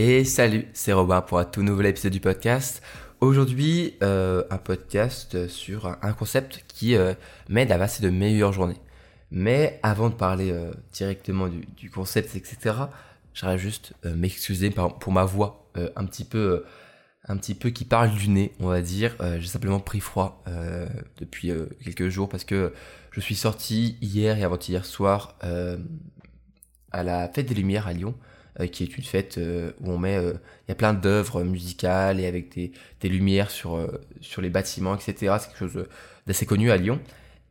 Et salut, c'est Robin pour un tout nouvel épisode du podcast. Aujourd'hui, euh, un podcast sur un concept qui euh, m'aide à passer de meilleures journées. Mais avant de parler euh, directement du, concept, etc., j'aimerais juste m'excuser pour ma voix un petit peu un petit peu qui parle du nez, on va dire. J'ai simplement pris froid depuis quelques jours parce que je suis sorti hier et avant-hier soir à la Fête des Lumières à Lyon. Euh, qui est une fête euh, où on met, euh, il y a plein d'œuvres musicales et avec des, des lumières sur, sur les bâtiments, etc. C'est quelque chose d'assez connu à Lyon.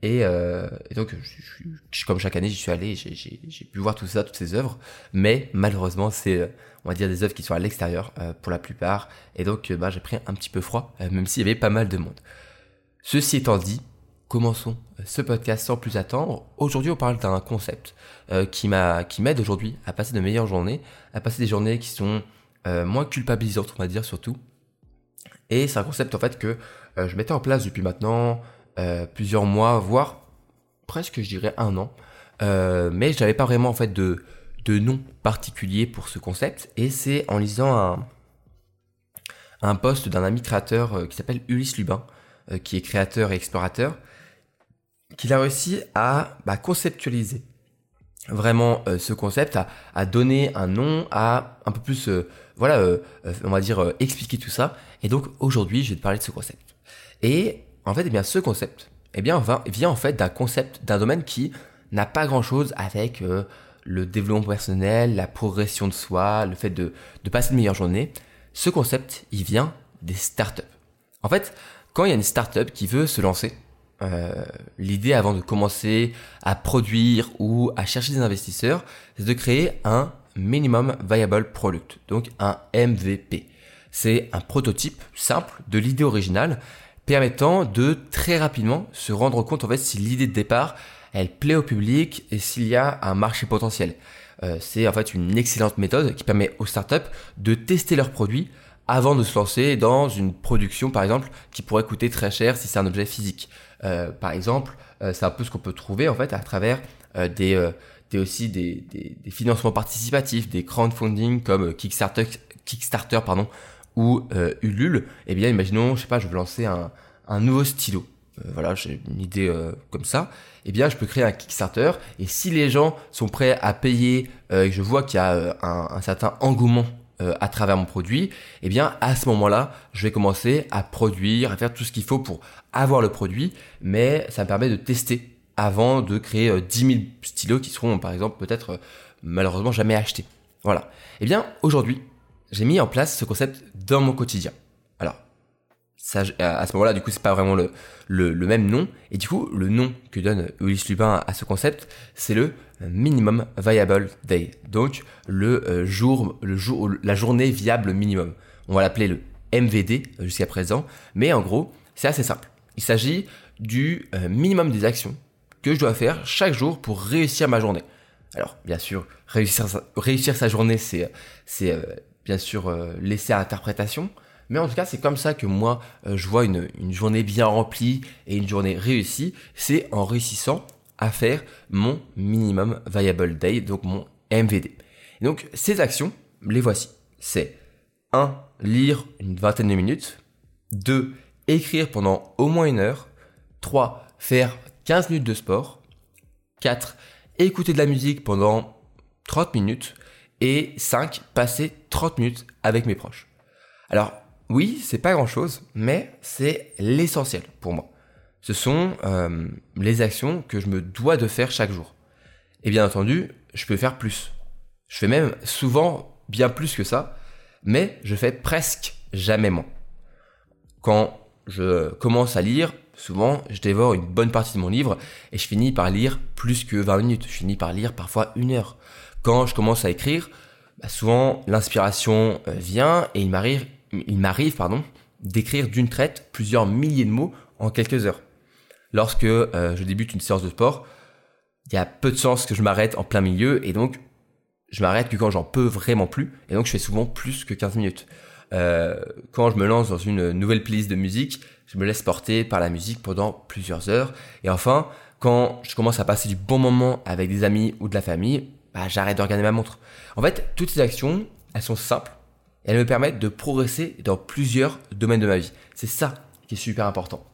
Et, donc, je, comme chaque année, j'y suis allé, j'ai pu voir tout ça, toutes ces œuvres, mais malheureusement, c'est, on va dire, des œuvres qui sont à l'extérieur pour la plupart, et donc, bah, j'ai pris un petit peu froid, même s'il y avait pas mal de monde. Ceci étant dit, commençons ce podcast sans plus attendre. Aujourd'hui, on parle d'un concept euh, qui m'a, qui m'aide aujourd'hui à passer de meilleures journées, à passer des journées qui sont euh, moins culpabilisantes, on va dire surtout. Et c'est un concept en fait que euh, je mettais en place depuis maintenant plusieurs mois, voire presque, je dirais, un an. mais je n'avais pas vraiment en fait de, de nom particulier pour ce concept. Et c'est en lisant un, un post d'un ami créateur qui s'appelle Ulysse Lubin, qui est créateur et explorateur, qu'il a réussi à bah, conceptualiser vraiment euh, ce concept, à, donner un nom, à un peu plus, euh, voilà, euh, on va dire, expliquer tout ça. Et donc aujourd'hui, je vais te parler de ce concept. Et en fait, eh bien, ce concept, eh bien, vient en fait d'un concept, d'un domaine qui n'a pas grand-chose avec le développement personnel, la progression de soi, le fait de, de passer une meilleure journée. Ce concept, il vient des startups. En fait, quand il y a une startup qui veut se lancer, euh, l'idée avant de commencer à produire ou à chercher des investisseurs, c'est de créer un minimum viable product, donc un MVP. C'est un prototype simple de l'idée originale permettant de très rapidement se rendre compte en fait si l'idée de départ elle plaît au public et s'il y a un marché potentiel. Euh, c'est en fait une excellente méthode qui permet aux startups de tester leurs produits avant de se lancer dans une production par exemple qui pourrait coûter très cher si c'est un objet physique. Euh, par exemple, euh, c'est un peu ce qu'on peut trouver en fait à travers euh, des, des aussi des, des, des, financements participatifs, des crowdfunding comme Kickstarter, Kickstarter pardon, ou Ulule. Eh bien, imaginons, je sais pas, je veux lancer un, un nouveau stylo. voilà, j'ai une idée comme ça. Eh bien, je peux créer un Kickstarter et si les gens sont prêts à payer, et je vois qu'il y a un, un certain engouement euh, à travers mon produit, eh bien à ce moment-là, je vais commencer à produire, à faire tout ce qu'il faut pour avoir le produit, mais ça me permet de tester avant de créer euh, 10 000 stylos qui seront par exemple peut-être euh, malheureusement jamais achetés. Voilà. Eh bien aujourd'hui, j'ai mis en place ce concept dans mon quotidien. Ça, à ce moment-là, du coup, c'est pas vraiment le, le, même nom. Et du coup, le nom que donne Ulysse Lubin à ce concept, c'est le minimum viable day. Donc le euh, jour, le jour, la journée viable minimum. On va l'appeler le MVD euh, jusqu'à présent, mais en gros, c'est assez simple. Il s'agit du euh, minimum des actions que je dois faire chaque jour pour réussir ma journée. Alors, bien sûr, réussir réussir sa journée, c'est c'est bien sûr laisser à interprétation, mais en tout cas, c'est comme ça que moi, je vois une, journée bien remplie et une journée réussie. C'est en réussissant à faire mon minimum viable day, donc mon MVD. Donc ces actions, les voici. C'est 1. Lire une vingtaine de minutes. 2. Écrire pendant au moins une heure. 3. Faire 15 minutes de sport. 4. Écouter de la musique pendant 30 minutes. Et 5. Passer 30 minutes avec mes proches. Alors oui, c'est pas grand chose, mais c'est l'essentiel pour moi ce sont euh, les actions que je me dois de faire chaque jour. Et bien entendu, je peux faire plus. Je fais même souvent bien plus que ça, mais je fais presque jamais moins. Quand je commence à lire, souvent je dévore une bonne partie de mon livre et je finis par lire plus que 20 minutes. Je finis par lire parfois une heure. Quand je commence à écrire, bah, souvent l'inspiration euh, vient et il m'arrive, il m'arrive pardon, d'écrire d'une traite plusieurs milliers de mots en quelques heures lorsque euh, je débute une séance de sport, il y a peu de chances que je m'arrête en plein milieu et donc je m'arrête que quand j'en peux vraiment plus et donc je fais souvent plus que 15 minutes. Euh, quand je me lance dans une nouvelle playlist de musique, je me laisse porter par la musique pendant plusieurs heures. Et enfin, quand je commence à passer du bon moment avec des amis ou de la famille, bah, j'arrête de regarder ma montre. En fait, toutes ces actions, elles sont simples, Et elles me permettent de progresser dans plusieurs domaines de ma vie. C'est ça qui est super important.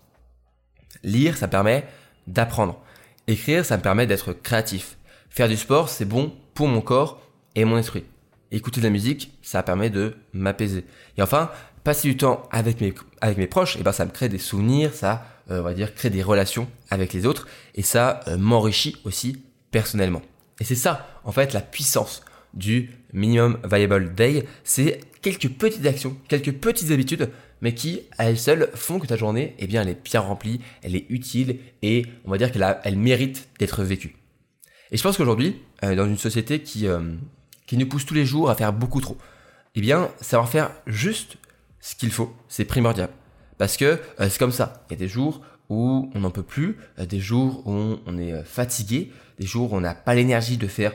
Lire, ça permet d'apprendre. Écrire, ça me permet d'être créatif. Faire du sport, c'est bon pour mon corps et mon esprit. Écouter de la musique, ça permet de m'apaiser. Et enfin, passer du temps avec mes, proches, et eh ben ça me crée des souvenirs, ça, euh, on va dire, crée des relations avec les autres, et ça euh, m'enrichit aussi personnellement. Et c'est ça, en fait, la puissance du minimum viable day, c'est quelques petites actions, quelques petites habitudes, mais qui, à elles seules, font que ta journée, eh bien, elle est bien remplie, elle est utile, et on va dire qu'elle elle mérite d'être vécue. Et je pense qu'aujourd'hui, euh, dans une société qui, qui nous pousse tous les jours à faire beaucoup trop, eh bien, savoir faire juste ce qu'il faut, c'est primordial. Parce que euh, c'est comme ça. Il y a des jours où on n'en peut plus, euh, des jours où on, est euh, fatigué, des jours où on n'a pas l'énergie de faire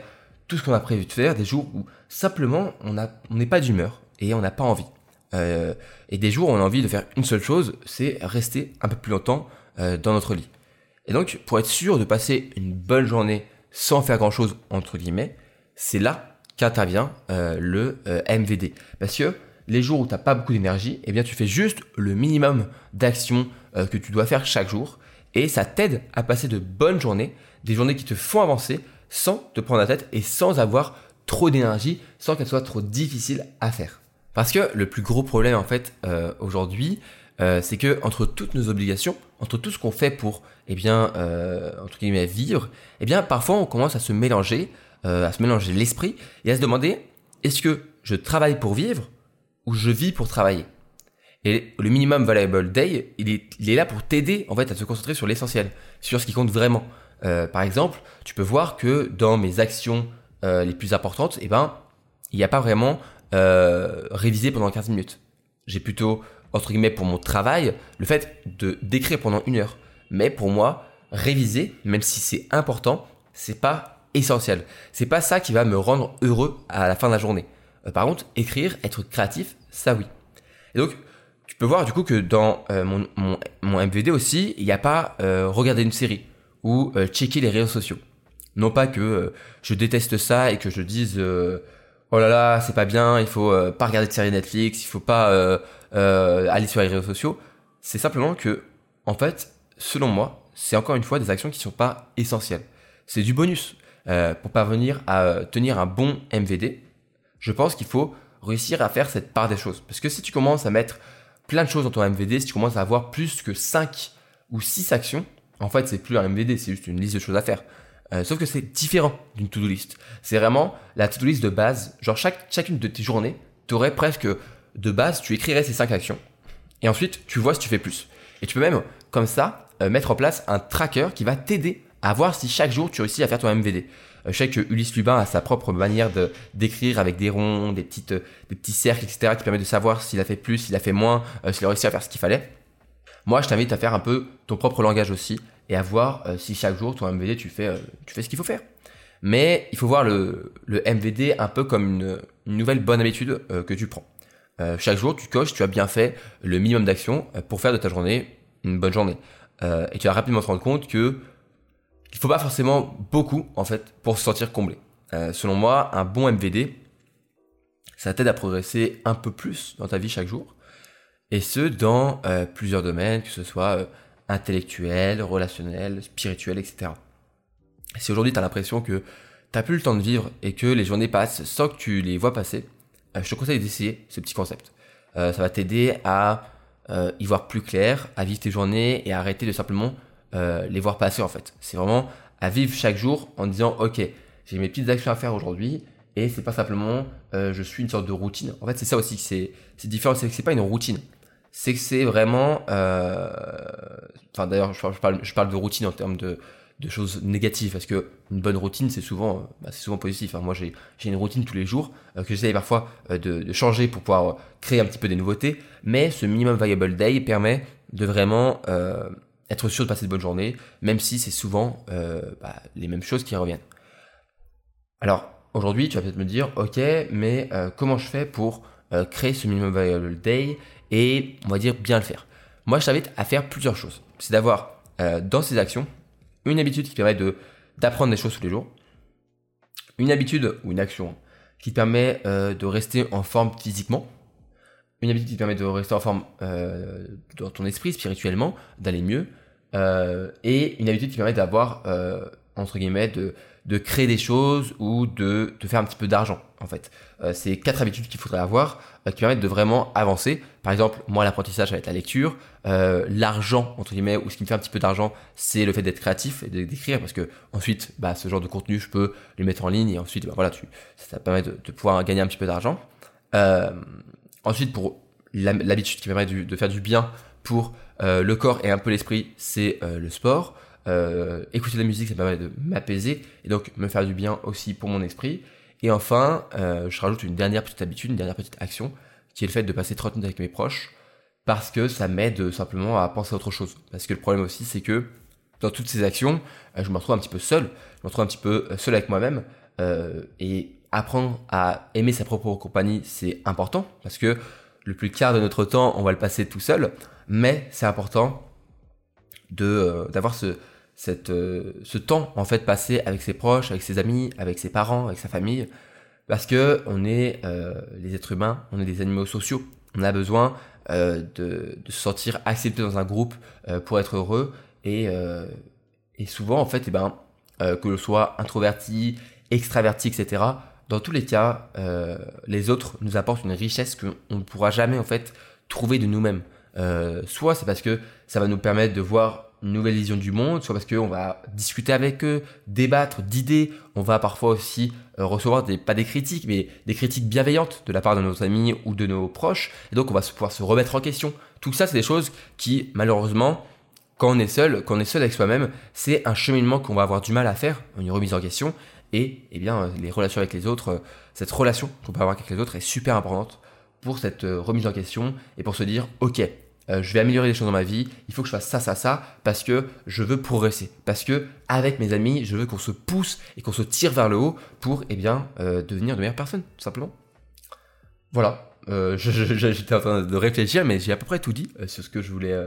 tout ce qu'on a prévu de faire, des jours où simplement on n'est pas d'humeur et on n'a pas envie. et des jours où on a envie de faire une seule chose, c'est rester un peu plus longtemps dans notre lit. Et donc, pour être sûr de passer une bonne journée sans faire grand chose, entre guillemets, c'est là qu'intervient le MVD. Parce que les jours où tu n'as pas beaucoup d'énergie, eh bien tu fais juste le minimum d'actions euh, que tu dois faire chaque jour et ça t'aide à passer de bonnes journées, des journées qui te font avancer sans te prendre la tête et sans avoir trop d'énergie, sans qu'elle soit trop difficile à faire. Parce que le plus gros problème en fait euh, aujourd'hui, euh, c'est que entre toutes nos obligations, entre tout ce qu'on fait pour, eh bien, entre guillemets, vivre, eh bien, parfois on commence à se mélanger, à se mélanger l'esprit et à se demander est-ce que je travaille pour vivre où je vis pour travailler? Et le minimum valuable day, il est, il est là pour t'aider en fait à te concentrer sur l'essentiel, sur ce qui compte vraiment. Euh, par exemple, tu peux voir que dans mes actions euh, les plus importantes, eh ben, il n'y a pas vraiment euh, révisé pendant 15 minutes. J'ai plutôt, entre guillemets, pour mon travail, le fait de d'écrire pendant une heure. Mais pour moi, réviser, même si c'est important, c'est pas essentiel. C'est pas ça qui va me rendre heureux à la fin de la journée. Euh, par contre, écrire, être créatif, ça oui. Et donc, tu peux voir du coup que dans mon, MVD aussi, il n'y a pas regarder une série ou checker les réseaux sociaux. Non pas que je déteste ça et que je dise oh là là c'est pas bien, il faut pas regarder de série Netflix, il faut pas aller sur les réseaux sociaux. C'est simplement que en fait, selon moi, c'est encore une fois des actions qui sont pas essentielles. C'est du bonus pour parvenir à tenir un bon MVD je pense qu'il faut réussir à faire cette part des choses. Parce que si tu commences à mettre plein de choses dans ton MVD, si tu commences à avoir plus que 5 ou 6 actions, en fait, c'est plus un MVD, c'est juste une liste de choses à faire. Euh, sauf que c'est différent d'une to-do list. C'est vraiment la to-do list de base. Genre, chaque, chacune de tes journées, tu aurais presque de base, tu écrirais ces 5 actions. Et ensuite, tu vois si tu fais plus. Et tu peux même, comme ça, euh, mettre en place un tracker qui va t'aider à voir si chaque jour tu réussis à faire ton MVD. Euh, je sais que Ulysse Lubin a sa propre manière de d'écrire avec des ronds, des petites, des petits cercles, etc., qui permet de savoir s'il a fait plus, s'il a fait moins, s'il a réussi à faire ce qu'il fallait. Moi, je t'invite à faire un peu ton propre langage aussi et à voir euh, si chaque jour ton MVD tu fais, tu fais ce qu'il faut faire. Mais il faut voir le, MVD un peu comme une, nouvelle bonne habitude que tu prends. chaque jour, tu coches, tu as bien fait le minimum d'actions pour faire de ta journée une bonne journée. et tu vas rapidement te rendre compte que il faut pas forcément beaucoup en fait pour se sentir comblé. Euh, selon moi, un bon MVD, ça t'aide à progresser un peu plus dans ta vie chaque jour, et ce dans euh, plusieurs domaines, que ce soit euh, intellectuel, relationnel, spirituel, etc. Si aujourd'hui tu as l'impression que t'as plus le temps de vivre et que les journées passent sans que tu les vois passer, je te conseille d'essayer ce petit concept. ça va t'aider à y voir plus clair, à vivre tes journées et à arrêter de simplement euh, les voir passer en fait. C'est vraiment à vivre chaque jour en disant ok j'ai mes petites actions à faire aujourd'hui et c'est pas simplement euh, je suis une sorte de routine. En fait c'est ça aussi c'est c'est différent c'est que c'est pas une routine. C'est que c'est vraiment euh... enfin d'ailleurs je, parle de routine en termes de choses négatives parce que une bonne routine c'est souvent bah, c'est souvent positif hein. moi j'ai une routine tous les jours euh, que j'essaie parfois de, changer pour pouvoir créer un petit peu des nouveautés mais ce minimum viable day permet de vraiment euh, être sûr de passer de bonnes journées, même si c'est souvent euh, bah, les mêmes choses qui reviennent. Alors, aujourd'hui, tu vas peut-être me dire, ok, mais euh, comment je fais pour euh, créer ce minimum viable day et, on va dire, bien le faire Moi, je t'invite à faire plusieurs choses. C'est d'avoir dans ces actions une habitude qui permet d'apprendre des choses tous les jours, une habitude ou une action qui permet de rester en forme physiquement, une habitude qui permet de rester en forme euh, dans ton esprit spirituellement, d'aller mieux, euh, et une habitude qui permet d'avoir, euh, entre guillemets, de, de créer des choses ou de, faire un petit peu d'argent, en fait. Euh, c'est quatre habitudes qu'il faudrait avoir euh, qui permettent de vraiment avancer. Par exemple, moi, l'apprentissage, ça va être la lecture. Euh, l'argent, entre guillemets, ou ce qui me fait un petit peu d'argent, c'est le fait d'être créatif et d'écrire, parce que ensuite, bah, ce genre de contenu, je peux le mettre en ligne et ensuite, bah, voilà, tu, ça permet de, pouvoir gagner un petit peu d'argent. Ensuite, pour l'habitude qui permet de faire du bien pour le corps et un peu l'esprit, c'est le sport. Euh, écouter de la musique, ça permet de m'apaiser et donc me faire du bien aussi pour mon esprit. Et enfin, euh, je rajoute une dernière petite habitude, une dernière petite action, qui est le fait de passer 30 minutes avec mes proches, parce que ça m'aide simplement à penser à autre chose. Parce que le problème aussi, c'est que dans toutes ces actions, euh, je me retrouve un petit peu seul, je me retrouve un petit peu seul avec moi-même, et apprendre à aimer sa propre compagnie, c'est important, parce que le plus quart de notre temps, on va le passer tout seul, mais c'est important de euh, d'avoir ce cette euh, ce temps en fait passé avec ses proches, avec ses amis, avec ses parents, avec sa famille, parce que on est euh, les êtres humains, on est des animaux sociaux, on a besoin de, de se sentir accepté dans un groupe pour être heureux et et souvent en fait eh ben que l'on soit introverti, extraverti, etc. Dans tous les cas, les autres nous apportent une richesse qu'on ne pourra jamais en fait trouver de nous-mêmes. Euh, soit c'est parce que ça va nous permettre de voir une nouvelle vision du monde, soit parce qu'on va discuter avec eux, débattre d'idées, on va parfois aussi euh, recevoir des, pas des critiques, mais des critiques bienveillantes de la part de nos amis ou de nos proches, et donc on va pouvoir se remettre en question. Tout ça, c'est des choses qui, malheureusement, quand on est seul, quand on est seul avec soi-même, c'est un cheminement qu'on va avoir du mal à faire, une remise en question, et eh bien euh, les relations avec les autres, cette relation qu'on peut avoir avec les autres est super importante pour cette euh, remise en question et pour se dire ok, euh, je vais améliorer les choses dans ma vie, il faut que je fasse ça, ça, ça, parce que je veux progresser, parce que avec mes amis, je veux qu'on se pousse et qu'on se tire vers le haut pour eh bien euh, devenir de meilleures personnes, tout simplement. Voilà, euh, j'étais en train de réfléchir, mais j'ai à peu près tout dit sur ce que je voulais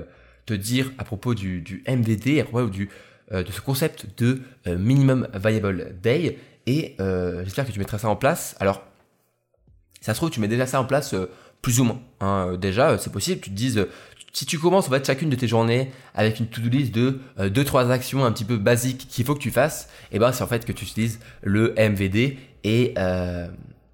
te dire à propos du, du MVD, à propos du, de ce concept de Minimum Viable Day. Et j'espère que tu mettras ça en place. Alors, ça se trouve, tu mets déjà ça en place euh, plus ou moins. hein. Euh, Déjà, euh, c'est possible. Tu te dises, si tu commences en fait chacune de tes journées avec une to-do list de 2-3 actions un petit peu basiques qu'il faut que tu fasses, et ben c'est en fait que tu utilises le MVD et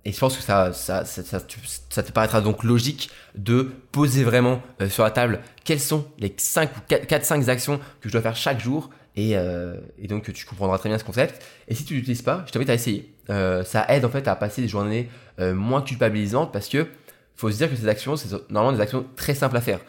et je pense que ça, te paraîtra donc logique de poser vraiment euh, sur la table quelles sont les 5 ou 4-5 actions que je dois faire chaque jour. Et, euh, donc tu comprendras très bien ce concept. Et si tu l'utilises pas, je t'invite à essayer. Euh, ça aide en fait à passer des journées moins culpabilisantes parce que faut se dire que ces actions, c'est normalement des actions très simples à faire.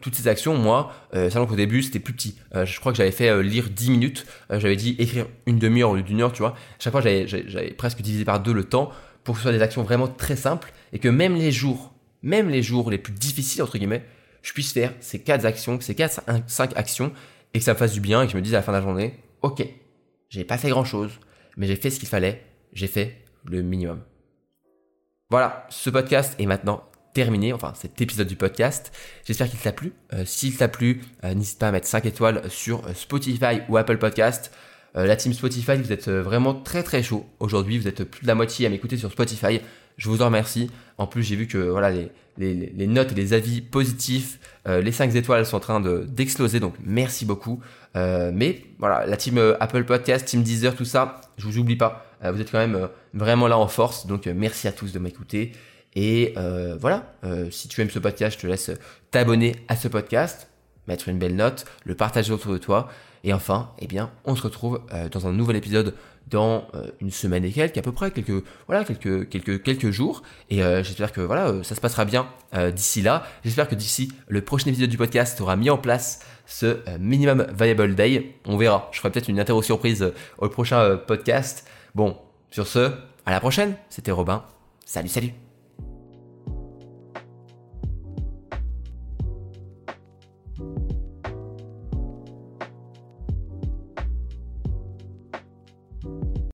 Toutes ces actions, moi, euh, sachant qu'au début c'était plus petit. Je crois que j'avais fait lire 10 minutes. J'avais dit écrire une demi-heure au lieu d'une heure, tu vois. Chaque fois j'avais presque divisé par deux le temps pour que ce soit des actions vraiment très simples et que même les jours, même les jours les plus difficiles entre guillemets, je puisse faire ces quatre actions, ces quatre cinq actions et que ça me fasse du bien et que je me dise à la fin de la journée, ok, j'ai pas fait grand chose, mais j'ai fait ce qu'il fallait, j'ai fait le minimum. Voilà, ce podcast est maintenant terminé, enfin cet épisode du podcast. J'espère qu'il t'a plu. Euh, S'il t'a plu, euh, n'hésite pas à mettre 5 étoiles sur euh, Spotify ou Apple Podcast. Euh, la team Spotify, vous êtes euh, vraiment très très chaud aujourd'hui. Vous êtes plus de la moitié à m'écouter sur Spotify. Je vous en remercie. En plus, j'ai vu que voilà les, notes et les avis positifs, euh, les 5 étoiles sont en train de d'exploser. Donc merci beaucoup. Mais voilà, la team Apple Podcast, team Deezer, tout ça, je vous oublie pas. Vous êtes quand même vraiment là en force. Donc merci à tous de m'écouter. Et voilà, si tu aimes ce podcast, je te laisse t'abonner à ce podcast, mettre une belle note, le partager autour de toi. Et enfin, eh bien, on se retrouve euh, dans un nouvel épisode dans euh, une semaine et quelques, à peu près quelques voilà quelques quelques quelques jours. Et euh, j'espère que voilà, ça se passera bien d'ici là. J'espère que d'ici le prochain épisode du podcast aura mis en place ce minimum viable day. On verra. Je ferai peut-être une interro surprise au prochain podcast. Bon, sur ce, à la prochaine. C'était Robin. Salut, salut.